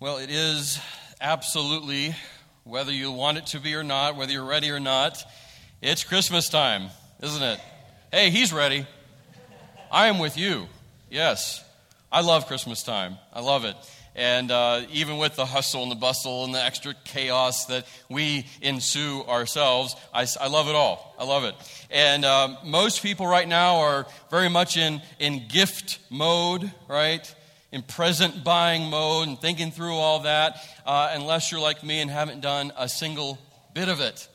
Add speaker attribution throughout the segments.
Speaker 1: Well, it is absolutely, whether you want it to be or not, whether you're ready or not, it's Christmas time, isn't it? Hey, he's ready. I am with you. Yes. I love Christmas time. I love it. And uh, even with the hustle and the bustle and the extra chaos that we ensue ourselves, I, I love it all. I love it. And uh, most people right now are very much in, in gift mode, right? In present buying mode and thinking through all that, uh, unless you're like me and haven't done a single bit of it.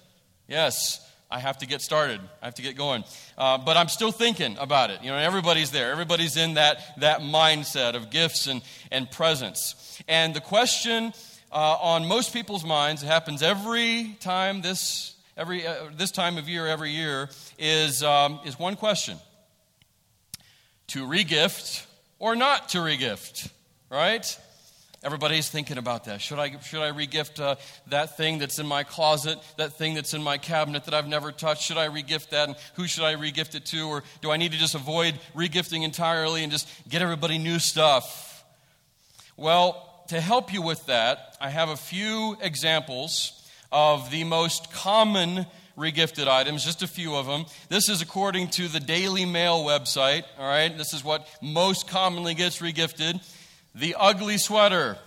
Speaker 1: Yes, I have to get started. I have to get going. Uh, but I'm still thinking about it. You know, everybody's there. Everybody's in that, that mindset of gifts and, and presents. And the question uh, on most people's minds, it happens every time this, every, uh, this time of year, every year, is, um, is one question. To regift or not to regift, right? Everybody's thinking about that. Should I, should I regift uh, that thing that's in my closet, that thing that's in my cabinet that I've never touched? Should I regift that? And who should I regift it to? Or do I need to just avoid regifting entirely and just get everybody new stuff? Well, to help you with that, I have a few examples of the most common regifted items, just a few of them. This is according to the Daily Mail website, all right? This is what most commonly gets regifted. The ugly sweater.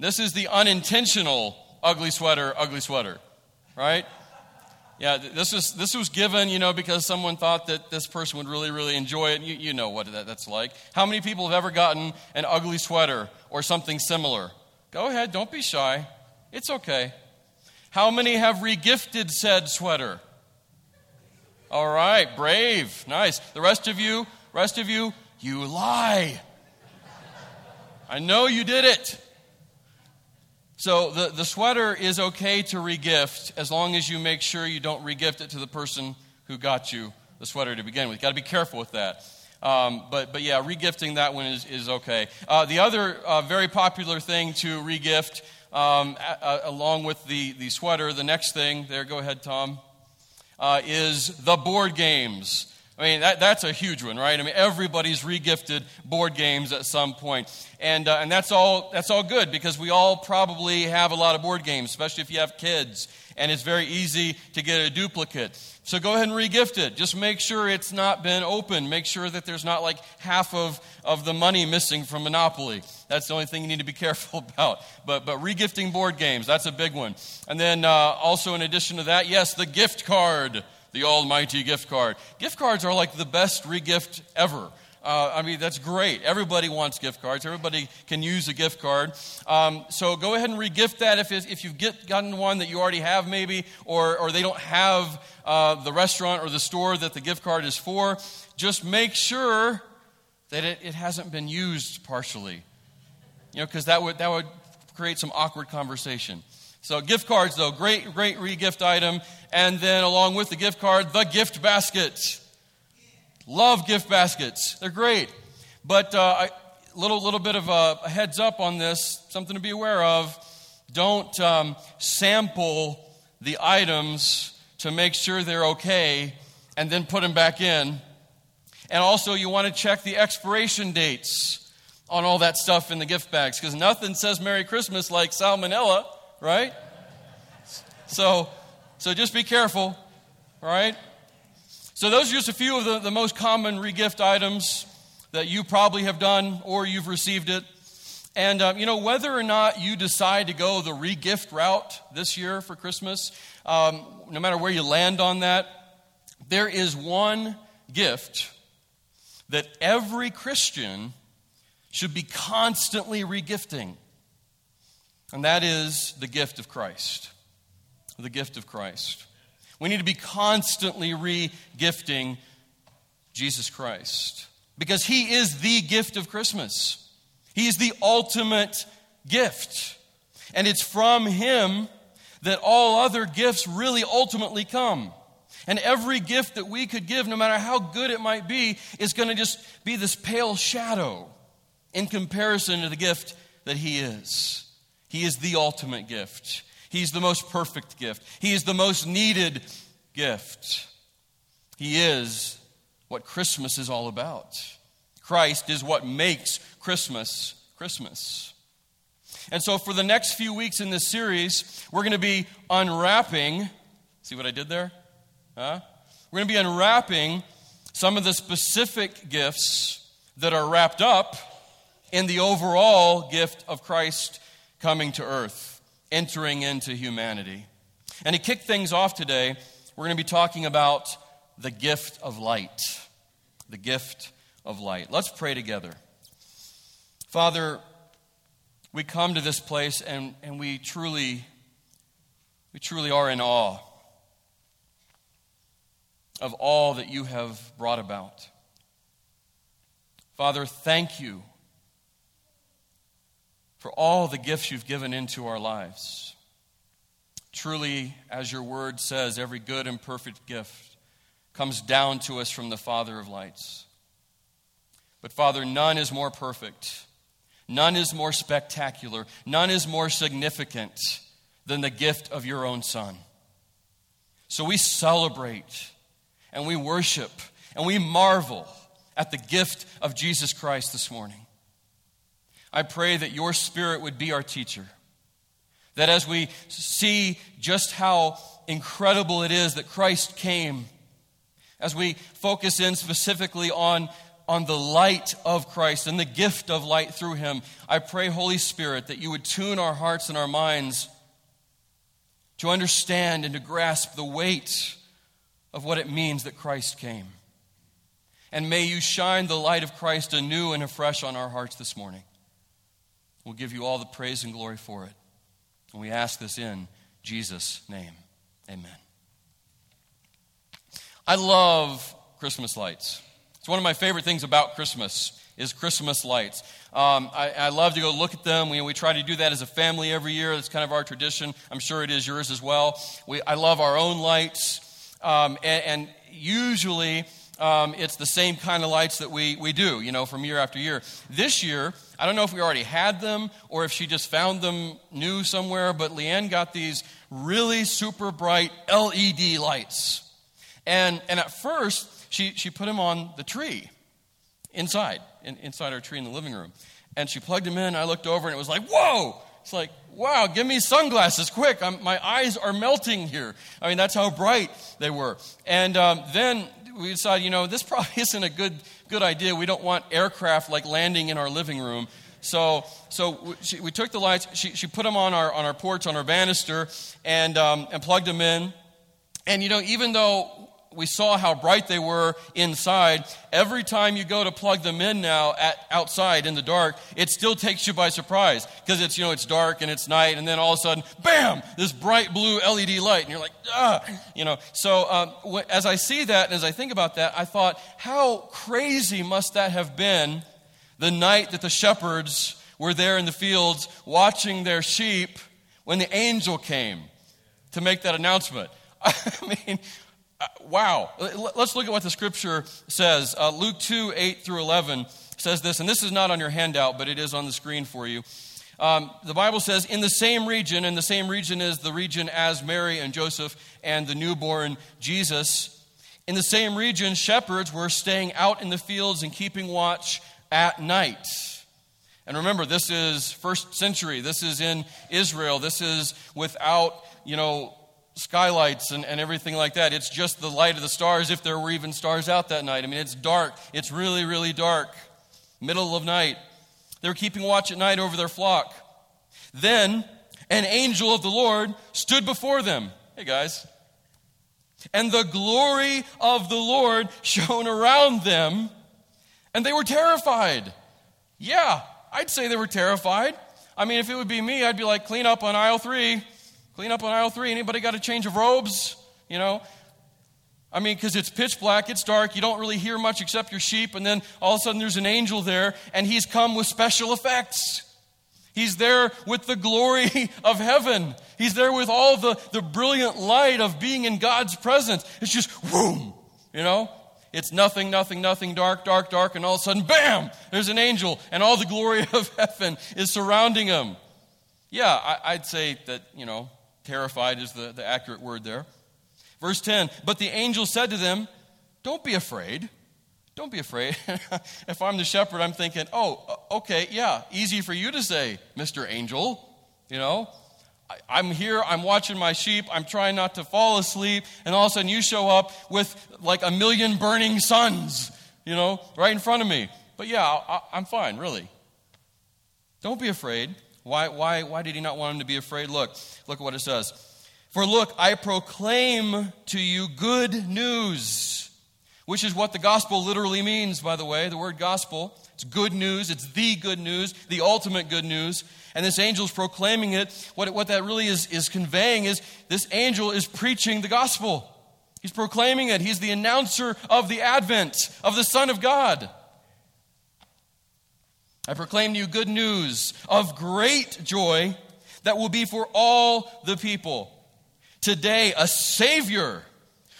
Speaker 1: This is the unintentional ugly sweater, ugly sweater, right? Yeah, this was, this was given, you know, because someone thought that this person would really, really enjoy it. You, you know what that, that's like. How many people have ever gotten an ugly sweater or something similar? Go ahead, don't be shy. It's okay. How many have regifted said sweater? All right, brave. Nice. The rest of you, rest of you, you lie. I know you did it. So the, the sweater is okay to regift as long as you make sure you don't regift it to the person who got you the sweater to begin with. Got to be careful with that. Um, but, but yeah, regifting that one is, is okay. Uh, the other uh, very popular thing to regift um, a, a, along with the, the sweater, the next thing, there, go ahead, Tom, uh, is the board games. I mean, that, that's a huge one, right? I mean, everybody's regifted board games at some point. And, uh, and that's, all, that's all good because we all probably have a lot of board games, especially if you have kids. And it's very easy to get a duplicate. So go ahead and regift it. Just make sure it's not been opened. Make sure that there's not like half of, of the money missing from Monopoly. That's the only thing you need to be careful about. But, but regifting board games, that's a big one. And then uh, also, in addition to that, yes, the gift card, the almighty gift card. Gift cards are like the best regift ever. Uh, I mean, that's great. Everybody wants gift cards. Everybody can use a gift card. Um, so go ahead and regift that if, if you've get, gotten one that you already have, maybe, or, or they don't have uh, the restaurant or the store that the gift card is for. Just make sure that it, it hasn't been used partially. You know, because that would, that would create some awkward conversation. So, gift cards, though, great, great regift item. And then, along with the gift card, the gift basket. Love gift baskets, they're great. But uh, a little, little bit of a, a, heads up on this, something to be aware of. Don't um, sample the items to make sure they're okay and then put them back in. And also, you want to check the expiration dates on all that stuff in the gift bags because nothing says Merry Christmas like salmonella, right? So, so just be careful, all right? So, those are just a few of the, the most common regift items that you probably have done or you've received it. And, um, you know, whether or not you decide to go the regift route this year for Christmas, um, no matter where you land on that, there is one gift that every Christian should be constantly regifting. And that is the gift of Christ. The gift of Christ. We need to be constantly re gifting Jesus Christ because He is the gift of Christmas. He is the ultimate gift. And it's from Him that all other gifts really ultimately come. And every gift that we could give, no matter how good it might be, is going to just be this pale shadow in comparison to the gift that He is. He is the ultimate gift. He's the most perfect gift. He is the most needed gift. He is what Christmas is all about. Christ is what makes Christmas Christmas. And so, for the next few weeks in this series, we're going to be unwrapping. See what I did there? Huh? We're going to be unwrapping some of the specific gifts that are wrapped up in the overall gift of Christ coming to earth, entering into humanity. And to kick things off today, we're going to be talking about the gift of light. The gift of light. Let's pray together. Father, we come to this place and, and we truly we truly are in awe of all that you have brought about. Father, thank you for all the gifts you've given into our lives. Truly, as your word says, every good and perfect gift comes down to us from the Father of lights. But, Father, none is more perfect, none is more spectacular, none is more significant than the gift of your own Son. So we celebrate and we worship and we marvel at the gift of Jesus Christ this morning. I pray that your Spirit would be our teacher. That as we see just how incredible it is that Christ came, as we focus in specifically on, on the light of Christ and the gift of light through him, I pray, Holy Spirit, that you would tune our hearts and our minds to understand and to grasp the weight of what it means that Christ came. And may you shine the light of Christ anew and afresh on our hearts this morning. We'll give you all the praise and glory for it. And we ask this in Jesus' name. Amen. I love Christmas lights. It's one of my favorite things about Christmas is Christmas lights. Um, I, I, love to go look at them. We, we try to do that as a family every year. That's kind of our tradition. I'm sure it is yours as well. We, I love our own lights. Um, and, and usually um, it's the same kind of lights that we, we do, you know, from year after year. This year, I don't know if we already had them or if she just found them new somewhere, but Leanne got these really super bright LED lights. And, and at first, she, she put them on the tree inside, in, inside our tree in the living room. And she plugged them in. I looked over and it was like, whoa! It's like, wow, give me sunglasses quick. I'm, my eyes are melting here. I mean, that's how bright they were. And um, then we decided, you know, this probably isn't a good, good idea. We don't want aircraft like landing in our living room. So, so she, we took the lights, she, she put them on our, on our porch, on our banister, and, um, and plugged them in. And, you know, even though we saw how bright they were inside. Every time you go to plug them in now at, outside in the dark, it still takes you by surprise because it's, you know, it's dark and it's night and then all of a sudden, bam, this bright blue LED light and you're like, ah, you know. So um, as I see that and as I think about that, I thought, how crazy must that have been the night that the shepherds were there in the fields watching their sheep when the angel came to make that announcement. I mean, wow. Let's look at what the scripture says. Uh, Luke 2 8 through 11 says this, and this is not on your handout, but it is on the screen for you. Um, the Bible says, in the same region, and the same region is the region as Mary and Joseph and the newborn Jesus. In the same region, shepherds were staying out in the fields and keeping watch at night. And remember, this is first century. This is in Israel. This is without, you know, skylights and, and everything like that. It's just the light of the stars, if there were even stars out that night. I mean, it's dark. It's really, really dark. Middle of night. They were keeping watch at night over their flock. Then an angel of the Lord stood before them. Hey, guys. And the glory of the Lord shone around them, and they were terrified. Yeah, I'd say they were terrified. I mean, if it would be me, I'd be like, clean up on aisle three. Clean up on aisle three. Anybody got a change of robes? You know? I mean, because it's pitch black, it's dark, you don't really hear much except your sheep, and then all of a sudden there's an angel there, and he's come with special effects. He's there with the glory of heaven. He's there with all the, the brilliant light of being in God's presence. It's just, boom, you know? It's nothing, nothing, nothing, dark, dark, dark, and all of a sudden, bam, there's an angel, and all the glory of heaven is surrounding him. Yeah, I, I'd say that, you know, Terrified is the, the accurate word there. Verse 10 But the angel said to them, Don't be afraid. Don't be afraid. if I'm the shepherd, I'm thinking, oh, okay, yeah, easy for you to say, Mr. Angel. You know, I'm here, I'm watching my sheep, I'm trying not to fall asleep, and all of a sudden you show up with like a million burning suns, you know, right in front of me. But yeah, I, am fine, really. Don't be afraid. Why, why, why did he not want him to be afraid? Look, look at what it says. For look, I proclaim to you good news, which is what the gospel literally means, by the way. The word gospel. It's good news. It's the good news, the ultimate good news. And this angel is proclaiming it. What, what that really is, is conveying is this angel is preaching the gospel. He's proclaiming it. He's the announcer of the advent of the Son of God. I proclaim to you good news of great joy that will be for all the people. Today, a Savior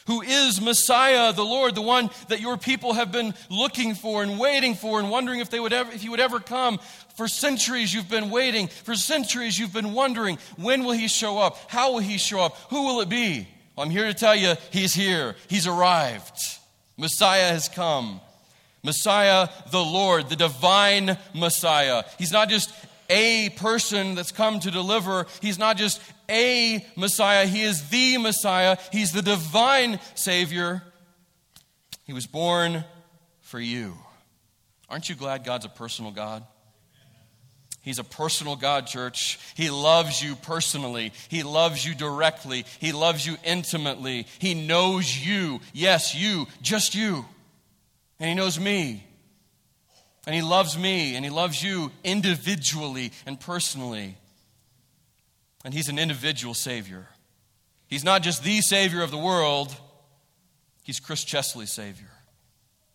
Speaker 1: who is Messiah, the Lord, the one that your people have been looking for and waiting for and wondering if, they would ever, if he would ever come. For centuries you've been waiting. For centuries you've been wondering when will he show up? How will he show up? Who will it be? Well, I'm here to tell you he's here. He's arrived. Messiah has come. Messiah, the Lord, the divine Messiah. He's not just a person that's come to deliver. He's not just a Messiah, He is the Messiah. He's the divine Savior. He was born for you. Aren't you glad God's a personal God? He's a personal God, church. He loves you personally. He loves you directly. He loves you intimately. He knows you. Yes, you, just you. And He knows me. And He loves me. And He loves you individually and personally. And He's an individual Savior. He's not just the Savior of the world, He's Chris Chesley's Savior.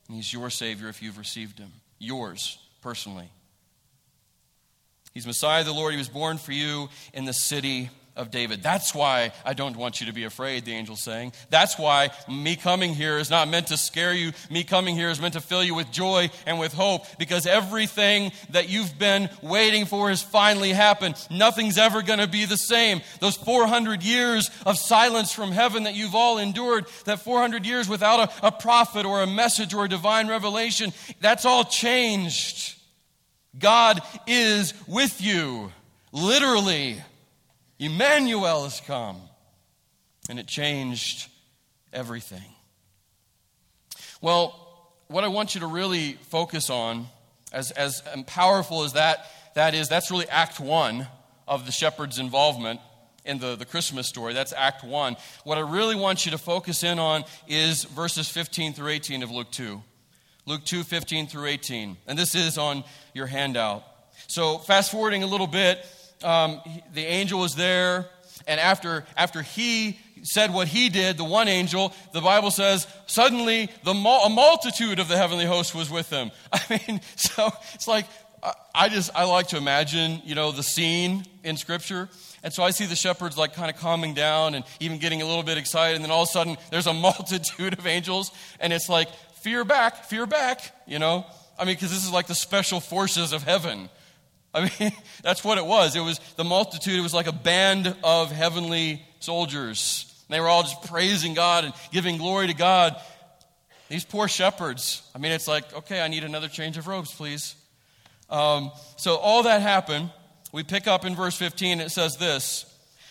Speaker 1: And He's your Savior if you've received Him. Yours, personally. He's Messiah the Lord. He was born for you in the city of David. That's why I don't want you to be afraid, the angel's saying. That's why me coming here is not meant to scare you. Me coming here is meant to fill you with joy and with hope because everything that you've been waiting for has finally happened. Nothing's ever going to be the same. Those 400 years of silence from heaven that you've all endured, that 400 years without a, a prophet or a message or a divine revelation, that's all changed. God is with you, literally. Emmanuel has come. And it changed everything. Well, what I want you to really focus on, as, as powerful as that, that is, that's really Act 1 of the shepherd's involvement in the, the Christmas story. That's Act 1. What I really want you to focus in on is verses 15 through 18 of Luke 2. Luke 2, 15 through 18. And this is on your handout. So, fast forwarding a little bit, um, the angel was there, and after, after he said what he did, the one angel, the Bible says, suddenly the mul- a multitude of the heavenly host was with them. I mean, so it's like, I just, I like to imagine, you know, the scene in Scripture. And so I see the shepherds like kind of calming down and even getting a little bit excited. And then all of a sudden, there's a multitude of angels. And it's like, fear back, fear back, you know? I mean, because this is like the special forces of heaven. I mean, that's what it was. It was the multitude, it was like a band of heavenly soldiers. They were all just praising God and giving glory to God. These poor shepherds. I mean, it's like, okay, I need another change of robes, please. Um, so all that happened. We pick up in verse 15. It says this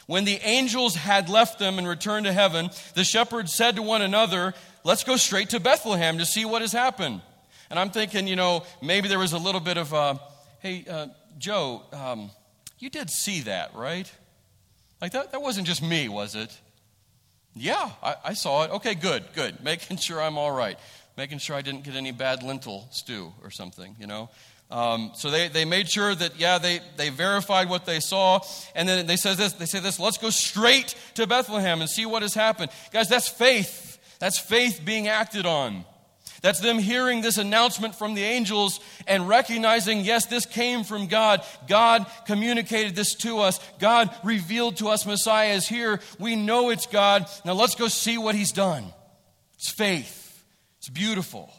Speaker 1: When the angels had left them and returned to heaven, the shepherds said to one another, Let's go straight to Bethlehem to see what has happened. And I'm thinking, you know, maybe there was a little bit of, uh, hey, uh, Joe, um, you did see that, right? Like that, that wasn't just me, was it? Yeah, I, I saw it. Okay, good, good. Making sure I'm all right. Making sure I didn't get any bad lentil stew or something, you know? Um, so they, they made sure that, yeah, they, they verified what they saw. And then they say this, they say this, let's go straight to Bethlehem and see what has happened. Guys, that's faith. That's faith being acted on. That's them hearing this announcement from the angels and recognizing, yes, this came from God. God communicated this to us. God revealed to us Messiah is here. We know it's God. Now let's go see what he's done. It's faith. It's beautiful.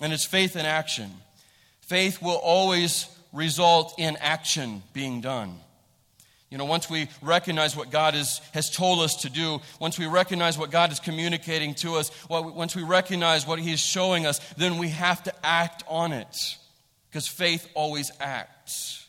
Speaker 1: And it's faith in action. Faith will always result in action being done. You know, once we recognize what God is, has told us to do, once we recognize what God is communicating to us, once we recognize what He is showing us, then we have to act on it. Because faith always acts.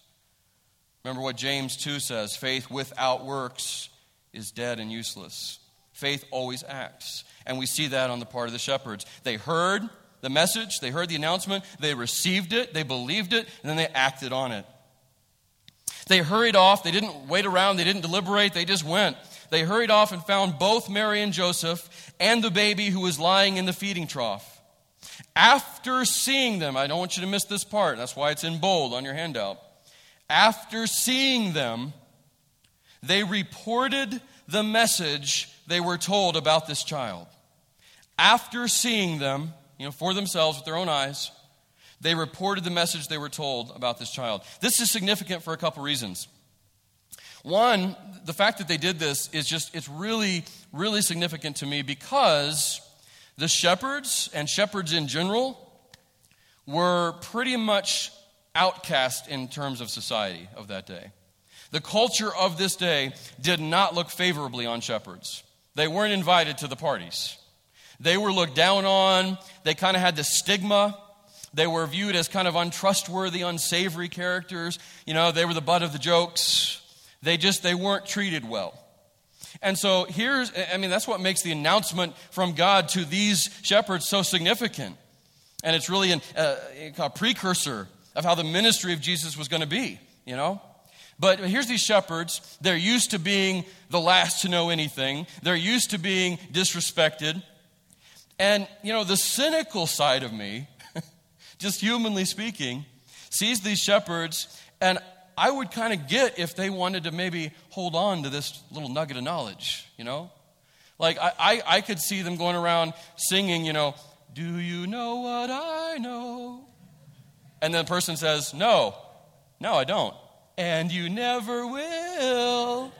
Speaker 1: Remember what James 2 says faith without works is dead and useless. Faith always acts. And we see that on the part of the shepherds. They heard the message, they heard the announcement, they received it, they believed it, and then they acted on it. They hurried off. They didn't wait around. They didn't deliberate. They just went. They hurried off and found both Mary and Joseph and the baby who was lying in the feeding trough. After seeing them, I don't want you to miss this part. That's why it's in bold on your handout. After seeing them, they reported the message they were told about this child. After seeing them, you know, for themselves with their own eyes, they reported the message they were told about this child. This is significant for a couple reasons. One, the fact that they did this is just, it's really, really significant to me because the shepherds and shepherds in general were pretty much outcast in terms of society of that day. The culture of this day did not look favorably on shepherds. They weren't invited to the parties. They were looked down on. They kind of had the stigma they were viewed as kind of untrustworthy, unsavory characters. You know, they were the butt of the jokes. They just, they weren't treated well. And so here's, I mean, that's what makes the announcement from God to these shepherds so significant. And it's really an, uh, a precursor of how the ministry of Jesus was going to be, you know? But here's these shepherds. They're used to being the last to know anything, they're used to being disrespected. And, you know, the cynical side of me just humanly speaking, sees these shepherds, and I would kind of get if they wanted to maybe hold on to this little nugget of knowledge, you know? Like, I, I, I could see them going around singing, you know, Do you know what I know? And then the person says, No, no, I don't. And you never will.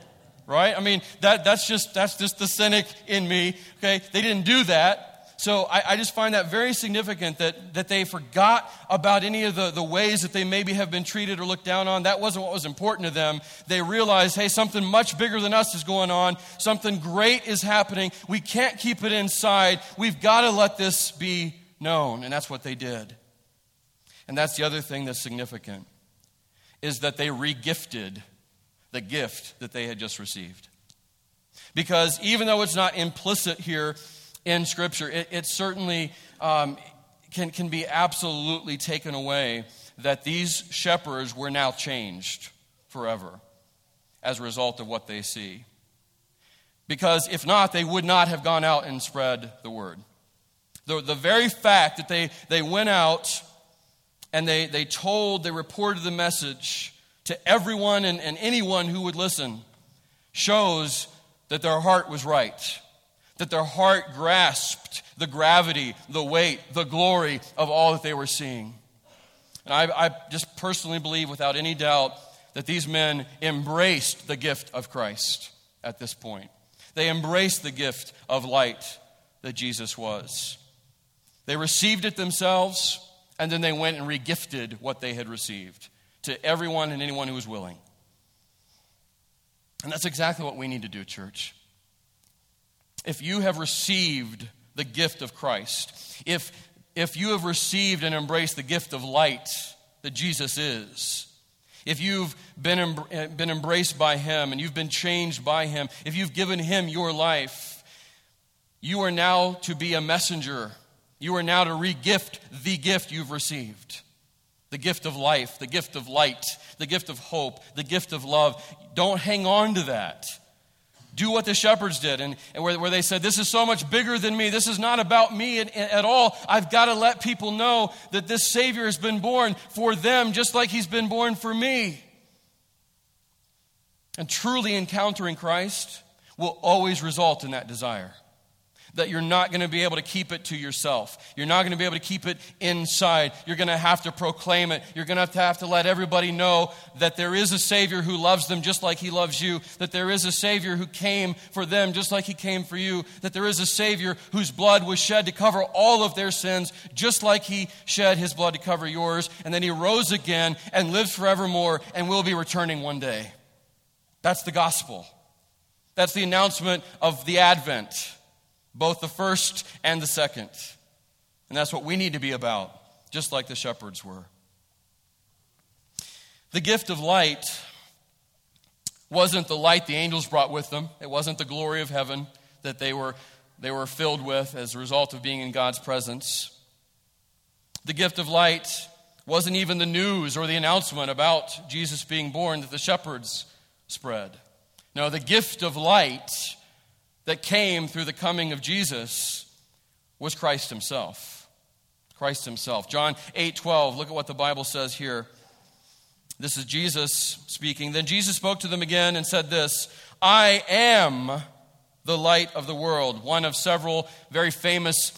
Speaker 1: Right? I mean, that, that's, just, that's just the cynic in me. Okay? They didn't do that. So I, I, just find that very significant that, that they forgot about any of the, the ways that they maybe have been treated or looked down on. That wasn't what was important to them. They realized, hey, something much bigger than us is going on. Something great is happening. We can't keep it inside. We've got to let this be known. And that's what they did. And that's the other thing that's significant is that they regifted the gift that they had just received. Because even though it's not implicit here, in Scripture, it, it certainly um, can, can be absolutely taken away that these shepherds were now changed forever as a result of what they see. Because if not, they would not have gone out and spread the word. The, the very fact that they, they went out and they, they told, they reported the message to everyone and, and anyone who would listen shows that their heart was right that their heart grasped the gravity, the weight, the glory of all that they were seeing. And I, I, just personally believe, without any doubt, that these men embraced the gift of Christ at this point. They embraced the gift of light that Jesus was. They received it themselves, and then they went and regifted what they had received to everyone and anyone who was willing. And that's exactly what we need to do, church if you have received the gift of Christ, if, if you have received and embraced the gift of light that Jesus is, if you've been, eh, been embraced by Him and you've been changed by Him, if you've given Him your life, you are now to be a messenger. You are now to regift the gift you've received the gift of life, the gift of light, the gift of hope, the gift of love. Don't hang on to that do what the shepherds did, and, and where, where, they said, This is so much bigger than me. This is not about me at, at all. I've got to let people know that this Savior has been born for them just like He's been born for me. And truly encountering Christ will always result in that desire that you're not going to be able to keep it to yourself. You're not going to be able to keep it inside. You're going to have to proclaim it. You're going to have to, have to let everybody know that there is a Savior who loves them just like He loves you, that there is a Savior who came for them just like He came for you, that there is a Savior whose blood was shed to cover all of their sins just like He shed His blood to cover yours, and then He rose again and lives forevermore and will be returning one day. That's the gospel. That's the announcement of the Advent, both the first and the second. And that's what we need to be about, just like the shepherds were. The gift of light wasn't the light the angels brought with them, it wasn't the glory of heaven that they were, they were filled with as a result of being in God's presence. The gift of light wasn't even the news or the announcement about Jesus being born that the shepherds spread. No, the gift of light that came through the coming of Jesus was Christ himself. Christ himself. John 8 12, look at what the Bible says here. This is Jesus speaking. Then Jesus spoke to them again and said this I am the light of the world. One of several very famous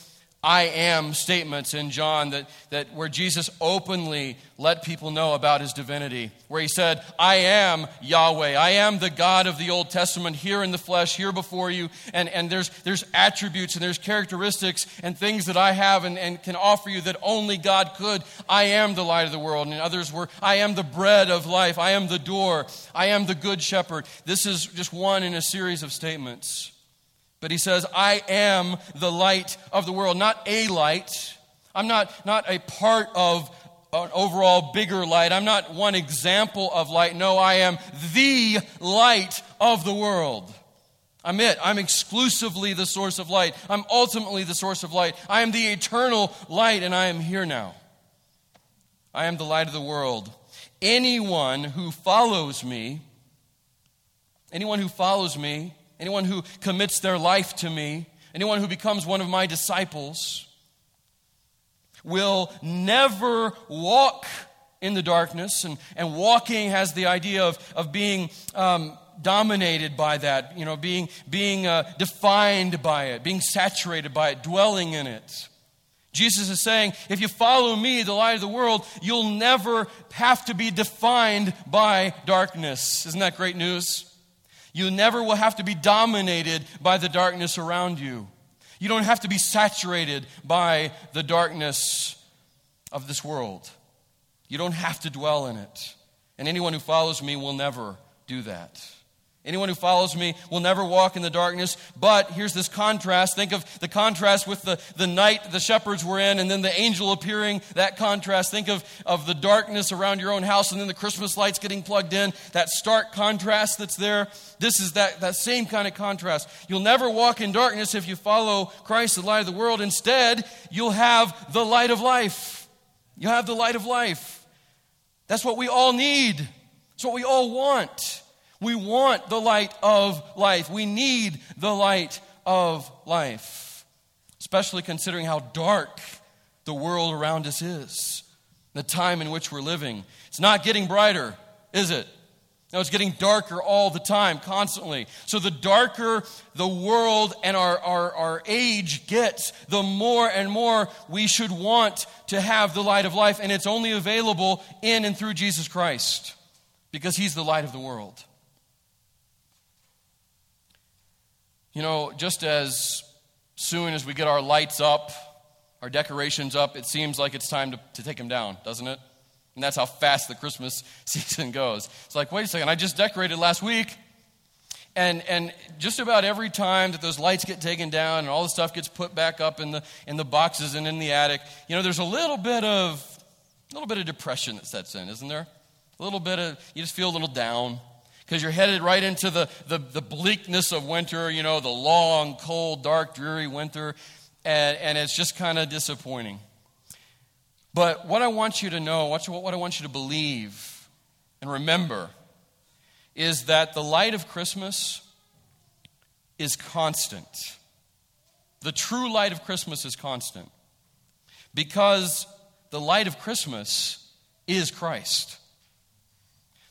Speaker 1: I am statements in John that, that where Jesus openly let people know about his divinity, where he said, I am Yahweh. I am the God of the Old Testament here in the flesh, here before you. And, and there's, there's attributes and there's characteristics and things that I have and, and can offer you that only God could. I am the light of the world. And others were, I am the bread of life. I am the door. I am the good shepherd. This is just one in a series of statements. But he says, I am the light of the world, not a light. I'm not, not a part of an overall bigger light. I'm not one example of light. No, I am the light of the world. I'm it. I'm exclusively the source of light. I'm ultimately the source of light. I am the eternal light, and I am here now. I am the light of the world. Anyone who follows me, anyone who follows me, anyone who commits their life to me, anyone who becomes one of my disciples, will never walk in the darkness. And, and walking has the idea of, of being um, dominated by that, you know, being, being uh, defined by it, being saturated by it, dwelling in it. Jesus is saying, if you follow me, the light of the world, you'll never have to be defined by darkness. Isn't that great news? You never will have to be dominated by the darkness around you. You don't have to be saturated by the darkness of this world. You don't have to dwell in it. And anyone who follows me will never do that. Anyone who follows me will never walk in the darkness. But here's this contrast. Think of the contrast with the, the night the shepherds were in and then the angel appearing. That contrast. Think of, of the darkness around your own house and then the Christmas lights getting plugged in. That stark contrast that's there. This is that, that same kind of contrast. You'll never walk in darkness if you follow Christ, the light of the world. Instead, you'll have the light of life. You'll have the light of life. That's what we all need. It's what we all want. We want the light of life. We need the light of life, especially considering how dark the world around us is, the time in which we're living. It's not getting brighter, is it? No, it's getting darker all the time, constantly. So, the darker the world and our, our, our age gets, the more and more we should want to have the light of life. And it's only available in and through Jesus Christ because He's the light of the world. You know, just as soon as we get our lights up, our decorations up, it seems like it's time to, to take them down, doesn't it? And that's how fast the Christmas season goes. It's like, wait a second, I just decorated last week. And, and just about every time that those lights get taken down and all the stuff gets put back up in the, in the boxes and in the attic, you know, there's a little bit of, a little bit of depression that sets in, isn't there? A little bit of, you just feel a little down because you're headed right into the, the, the, bleakness of winter, you know, the long, cold, dark, dreary winter, and, and it's just kind of disappointing. But what I want you to know, what, what I want you to believe and remember, is that the light of Christmas is constant. The true light of Christmas is constant because the light of Christmas is Christ.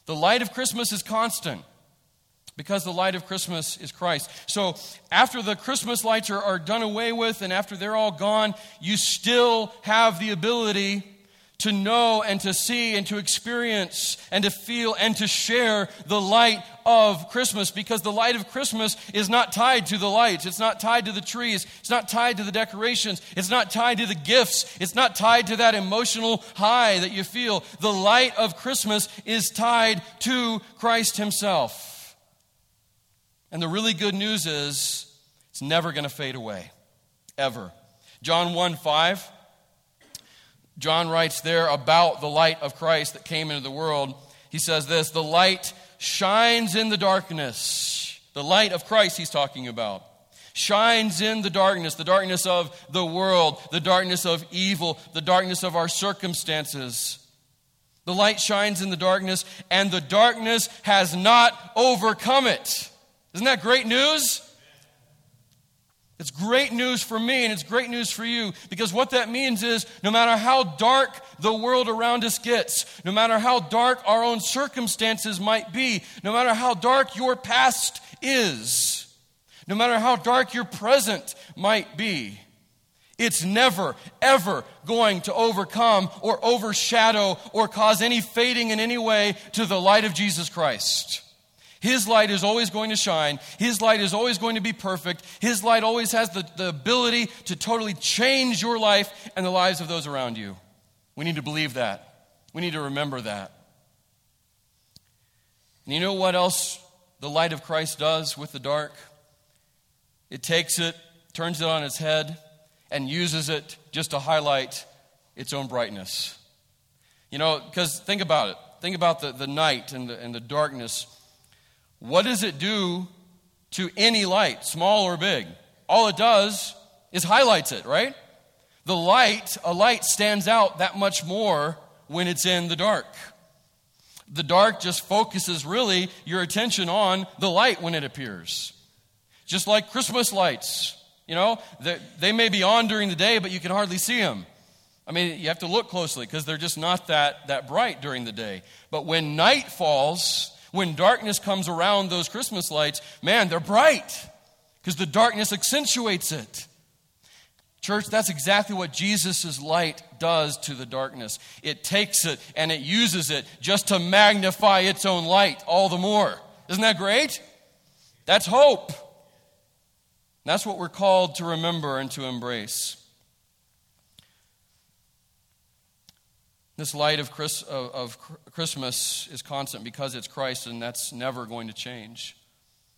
Speaker 1: The light of Christmas is constant because the light of Christmas is Christ. So after the Christmas lights are, are done away with and after they're all gone, you still have the ability to know and to see and to experience and to feel and to share the light of Christmas because the light of Christmas is not tied to the lights. It's not tied to the trees. It's not tied to the decorations. It's not tied to the gifts. It's not tied to that emotional high that you feel. The light of Christmas is tied to Christ Himself. And the really good news is it's never going to fade away, ever. John 1 5, John writes there about the light of Christ that came into the world. He says this The light shines in the darkness. The light of Christ, he's talking about shines in the darkness, the darkness of the world, the darkness of evil, the darkness of our circumstances. The light shines in the darkness, and the darkness has not overcome it. Isn't that great news? It's great news for me and it's great news for you because what that means is no matter how dark the world around us gets, no matter how dark our own circumstances might be, no matter how dark your past is, no matter how dark your present might be. It's never, ever going to overcome or overshadow or cause any fading in any way to the light of Jesus Christ. His light is always going to shine. His light is always going to be perfect. His light always has the, the ability to totally change your life and the lives of those around you. We need to believe that. We need to remember that. And you know what else the light of Christ does with the dark? It takes it, turns it on its head, and uses it just to highlight its own brightness. You know, because think about it. Think about the, the night and the, and the darkness. What does it do to any light, small or big? All it does is highlights it, right? The light, a light stands out that much more when it's in the dark. The dark just focuses really your attention on the light when it appears. Just like Christmas lights. You know, they, they may be on during the day, but you can hardly see them. I mean, you have to look closely because they're just not that, that bright during the day. But when night falls, when darkness comes around those Christmas lights, man, they're bright because the darkness accentuates it. Church, that's exactly what Jesus' light does to the darkness. It takes it and it uses it just to magnify its own light all the more. Isn't that great? That's hope. That's what we're called to remember and to embrace. This light of, Chris, of, of Christmas is constant because it's Christ, and that's never going to change.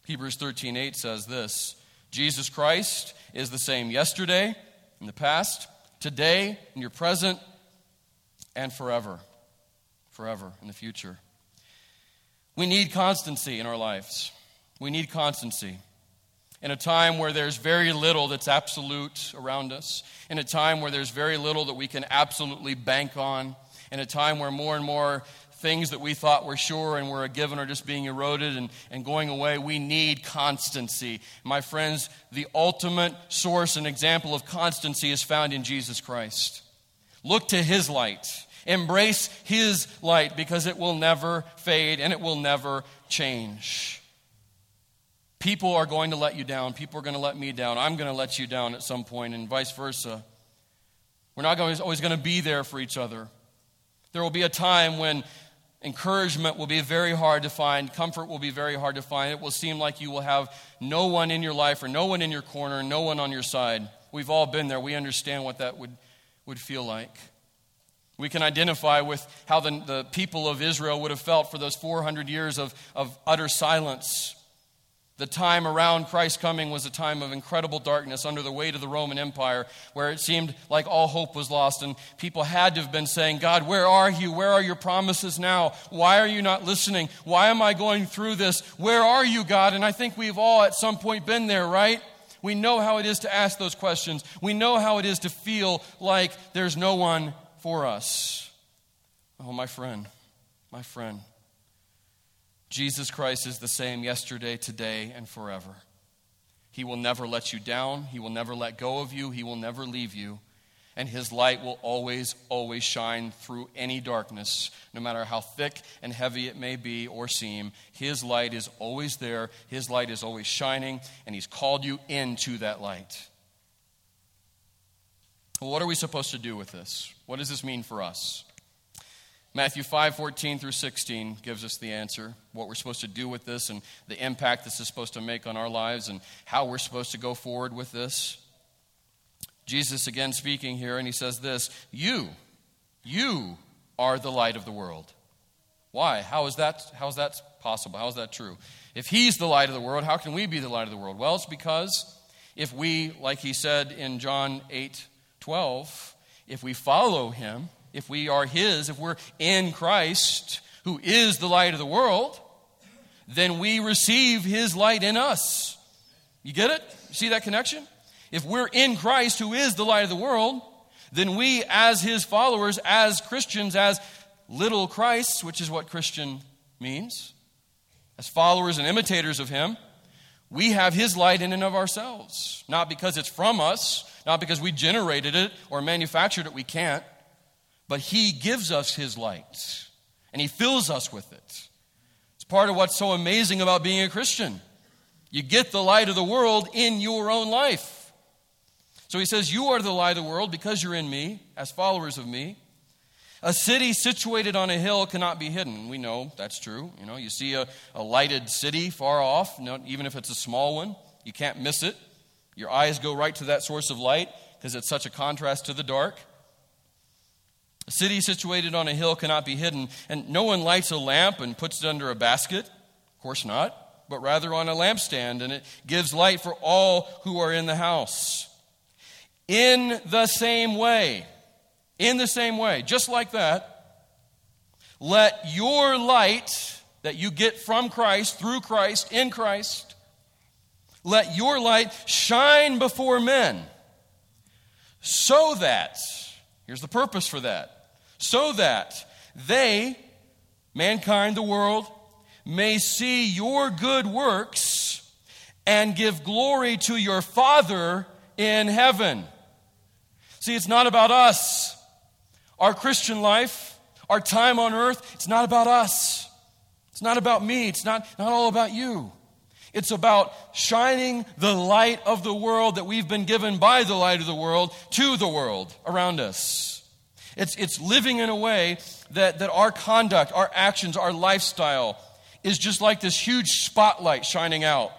Speaker 1: Hebrews 13:8 says this: Jesus Christ is the same yesterday, in the past, today, in your present, and forever. Forever in the future. We need constancy in our lives. We need constancy in a time where there's very little that's absolute around us, in a time where there's very little that we can absolutely bank on, in a time where more and more things that we thought were sure and were a given are just being eroded and, and going away, we need constancy. My friends, the ultimate source and example of constancy is found in Jesus Christ. Look to his light. Embrace his light because it will never fade and it will never change. People are going to let you down. People are going to let me down. I'm going to let you down at some point, and vice versa. We're not always going to be there for each other. There will be a time when encouragement will be very hard to find, comfort will be very hard to find. It will seem like you will have no one in your life or no one in your corner, no one on your side. We've all been there. We understand what that would, would feel like. We can identify with how the, the people of Israel would have felt for those 400 years of, of utter silence the time around Christ's coming was a time of incredible darkness under the weight of the Roman Empire, where it seemed like all hope was lost, and people had to have been saying, God, where are you? Where are your promises now? Why are you not listening? Why am I going through this? Where are you, God? And I think we've all at some point been there, right? We know how it is to ask those questions. We know how it is to feel like there's no one for us. Oh, my friend, my friend. Jesus Christ is the same yesterday, today, and forever. He will never let you down. He will never let go of you. He will never leave you. And his light will always, always shine through any darkness, no matter how thick and heavy it may be or seem. His light is always there. His light is always shining, and he's called you into that light. Well, what are we supposed to do with this? What does this mean for us? Matthew 5 14 through 16 gives us the answer, what we're supposed to do with this, and the impact this is supposed to make on our lives, and how we're supposed to go forward with this. Jesus again speaking here, and he says this You, you are the light of the world. Why? How is that, how is that possible? How is that true? If He's the light of the world, how can we be the light of the world? Well, it's because if we, like He said in John 8 12, if we follow Him, if we are His, if we're in Christ, who is the light of the world, then we receive His light in us. You get it? See that connection? If we're in Christ, who is the light of the world, then we, as his followers, as Christians, as little Christs, which is what Christian means, as followers and imitators of him, we have his light in and of ourselves. Not because it's from us, not because we generated it or manufactured it, we can't, but he gives us his light and he fills us with it. It's part of what's so amazing about being a Christian. You get the light of the world in your own life. So he says, You are the light of the world because you're in me, as followers of me. A city situated on a hill cannot be hidden. We know that's true. You know, you see a, a lighted city far off, even if it's a small one, you can't miss it. Your eyes go right to that source of light because it's such a contrast to the dark. A city situated on a hill cannot be hidden, and no one lights a lamp and puts it under a basket. Of course not, but rather on a lampstand, and it gives light for all who are in the house. In the same way, in the same way, just like that, let your light that you get from Christ, through Christ, in Christ, let your light shine before men so that, here's the purpose for that, so that they, mankind, the world, may see your good works and give glory to your Father in heaven. See, it's not about us. Our Christian life, our time on earth, it's not about us. It's not about me. It's not, not all about you. It's about shining the light of the world that we've been given by the light of the world to the world around us. It's, it's living in a way that, that our conduct, our actions, our lifestyle is just like this huge spotlight shining out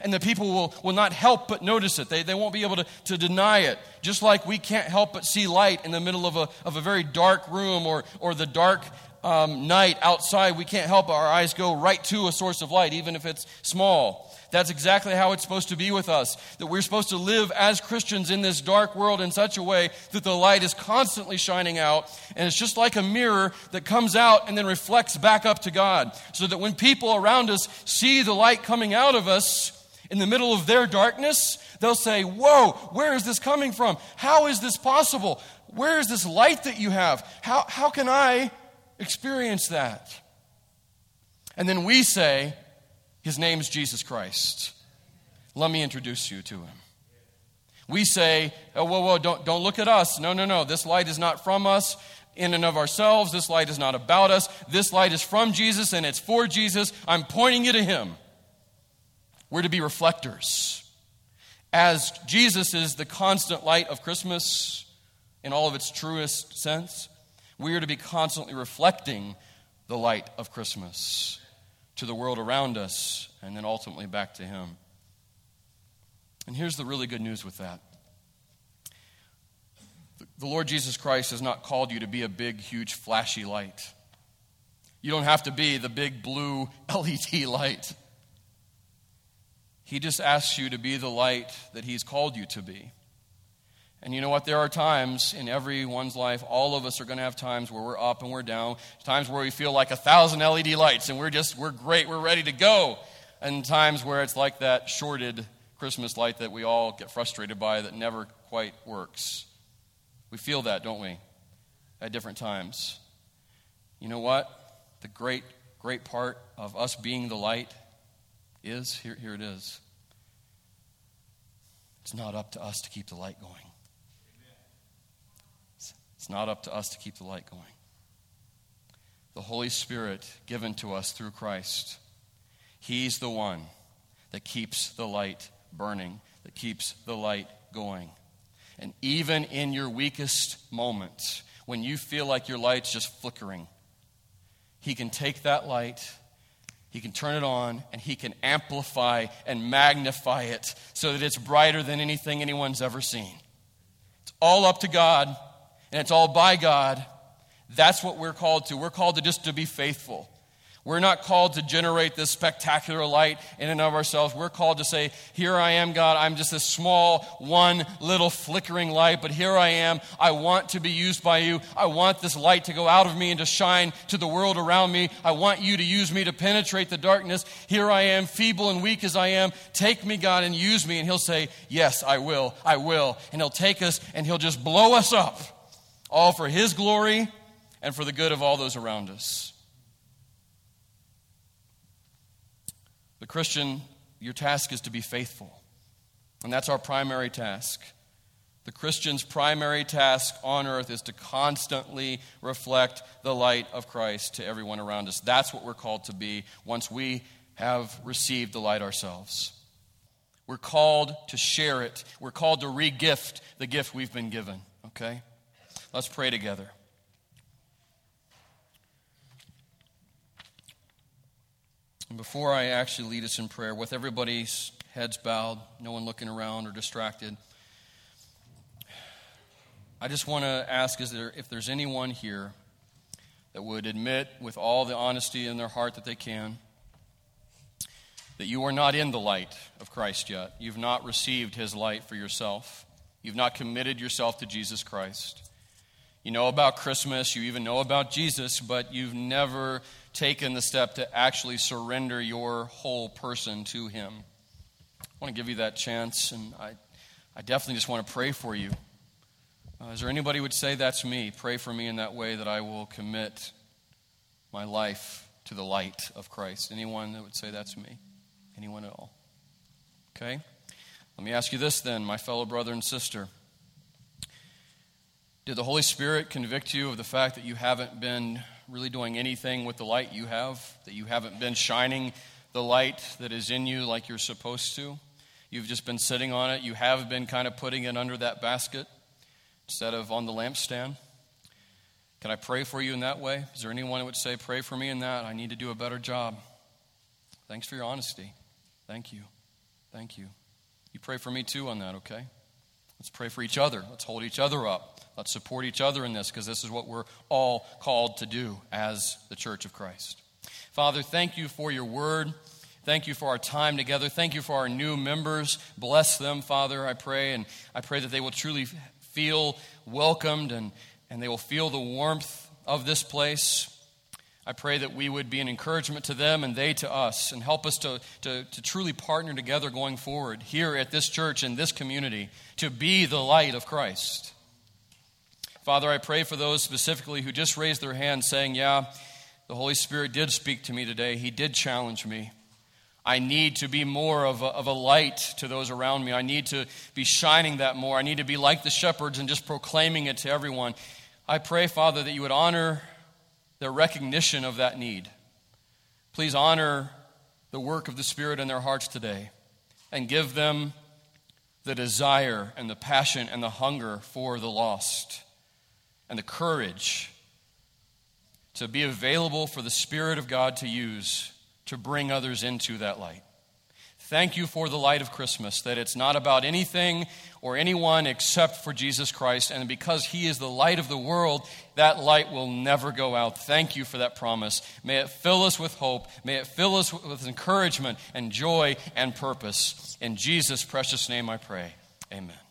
Speaker 1: and the people will, will not help but notice it. They, they won't be able to, to deny it. Just like we can't help but see light in the middle of a, of a very dark room or, or the dark um, night outside, we can't help our eyes go right to a source of light, even if it's small. That's exactly how it's supposed to be with us. That we're supposed to live as Christians in this dark world in such a way that the light is constantly shining out. And it's just like a mirror that comes out and then reflects back up to God. So that when people around us see the light coming out of us, in the middle of their darkness, they'll say, Whoa, where is this coming from? How is this possible? Where is this light that you have? How, how can I experience that? And then we say, His name is Jesus Christ. Let me introduce you to Him. We say, oh, whoa, whoa, don't, don't look at us. No, no, no. This light is not from us in and of ourselves. This light is not about us. This light is from Jesus and it's for Jesus. I'm pointing you to Him. We're to be reflectors. As Jesus is the constant light of Christmas in all of its truest sense, we are to be constantly reflecting the light of Christmas to the world around us and then ultimately back to Him. And here's the really good news with that the Lord Jesus Christ has not called you to be a big, huge, flashy light. You don't have to be the big blue LED light. He just asks you to be the light that He's called you to be. And you know what? There are times in everyone's life, all of us are going to have times where we're up and we're down, times where we feel like a thousand LED lights and we're just, we're great, we're ready to go. And times where it's like that shorted Christmas light that we all get frustrated by that never quite works. We feel that, don't we? At different times. You know what? The great, great part of us being the light is here, here it is. It's not up to us to keep the light going. It's, not up to us to keep the light going. The Holy Spirit given to us through Christ, He's the one that keeps the light burning, that keeps the light going. And even in your weakest moments, when you feel like your light's just flickering, He can take that light he can turn it on and he can amplify and magnify it so that it's brighter than anything anyone's ever seen. It's all up to God and it's all by God. That's what we're called to. We're called to just to be faithful. We're not called to generate this spectacular light in and of ourselves. We're called to say, Here I am, God. I'm just a small, one little flickering light, but here I am. I want to be used by you. I want this light to go out of me and to shine to the world around me. I want you to use me to penetrate the darkness. Here I am, feeble and weak as I am. Take me, God, and use me. And He'll say, Yes, I will. I will. And He'll take us and He'll just blow us up, all for His glory and for the good of all those around us. The Christian, your task is to be faithful. And that's our primary task. The Christian's primary task on earth is to constantly reflect the light of Christ to everyone around us. That's what we're called to be once we have received the light ourselves. We're called to share it. We're called to regift the gift we've been given, okay? Let's pray together. And before I actually lead us in prayer, with everybody's heads bowed, no one looking around or distracted, I just want to ask is there, if there's anyone here that would admit with all the honesty in their heart that they can that you are not in the light of Christ yet. You've not received his light for yourself. You've not committed yourself to Jesus Christ. You know about Christmas, you even know about Jesus, but you've never taken the step to actually surrender your whole person to Him. I want to give you that chance, and I, I definitely just want to pray for you. Uh, is there anybody would say that's me? Pray for me in that way that I will commit my life to the light of Christ. Anyone that would say that's me? Anyone at all? Okay? Let me ask you this then, my fellow brother and sister. Did the Holy Spirit convict you of the fact that you haven't been really doing anything with the light you have, that you haven't been shining the light that is in you like you're supposed to. You've just been sitting on it. You have been kind of putting it under that basket instead of on the lampstand. Can I pray for you in that way? Is there anyone who would say, Pray for me in that? I need to do a better job. Thanks for your honesty. Thank you. Thank you. You pray for me too on that, okay? Let's pray for each other. Let's hold each other up. Let's support each other in this because this is what we're all called to do as the church of Christ. Father, thank you for your word. Thank you for our time together. Thank you for our new members. Bless them, Father, I pray. And I pray that they will truly feel welcomed and, and they will feel the warmth of this place. I pray that we would be an encouragement to them and they to us and help us to, to, to truly partner together going forward here at this church and this community to be the light of Christ. Father, I pray for those specifically who just raised their hand saying, Yeah, the Holy Spirit did speak to me today. He did challenge me. I need to be more of a, of a light to those around me. I need to be shining that more. I need to be like the shepherds and just proclaiming it to everyone. I pray, Father, that you would honor their recognition of that need. Please honor the work of the Spirit in their hearts today and give them the desire and the passion and the hunger for the lost and the courage to be available for the Spirit of God to use to bring others into that light. Thank you for the light of Christmas, that it's not about anything or anyone except for Jesus Christ. And because He is the light of the world, that light will never go out. Thank you for that promise. May it fill us with hope. May it fill us with encouragement and joy and purpose. In Jesus' precious name I pray. Amen.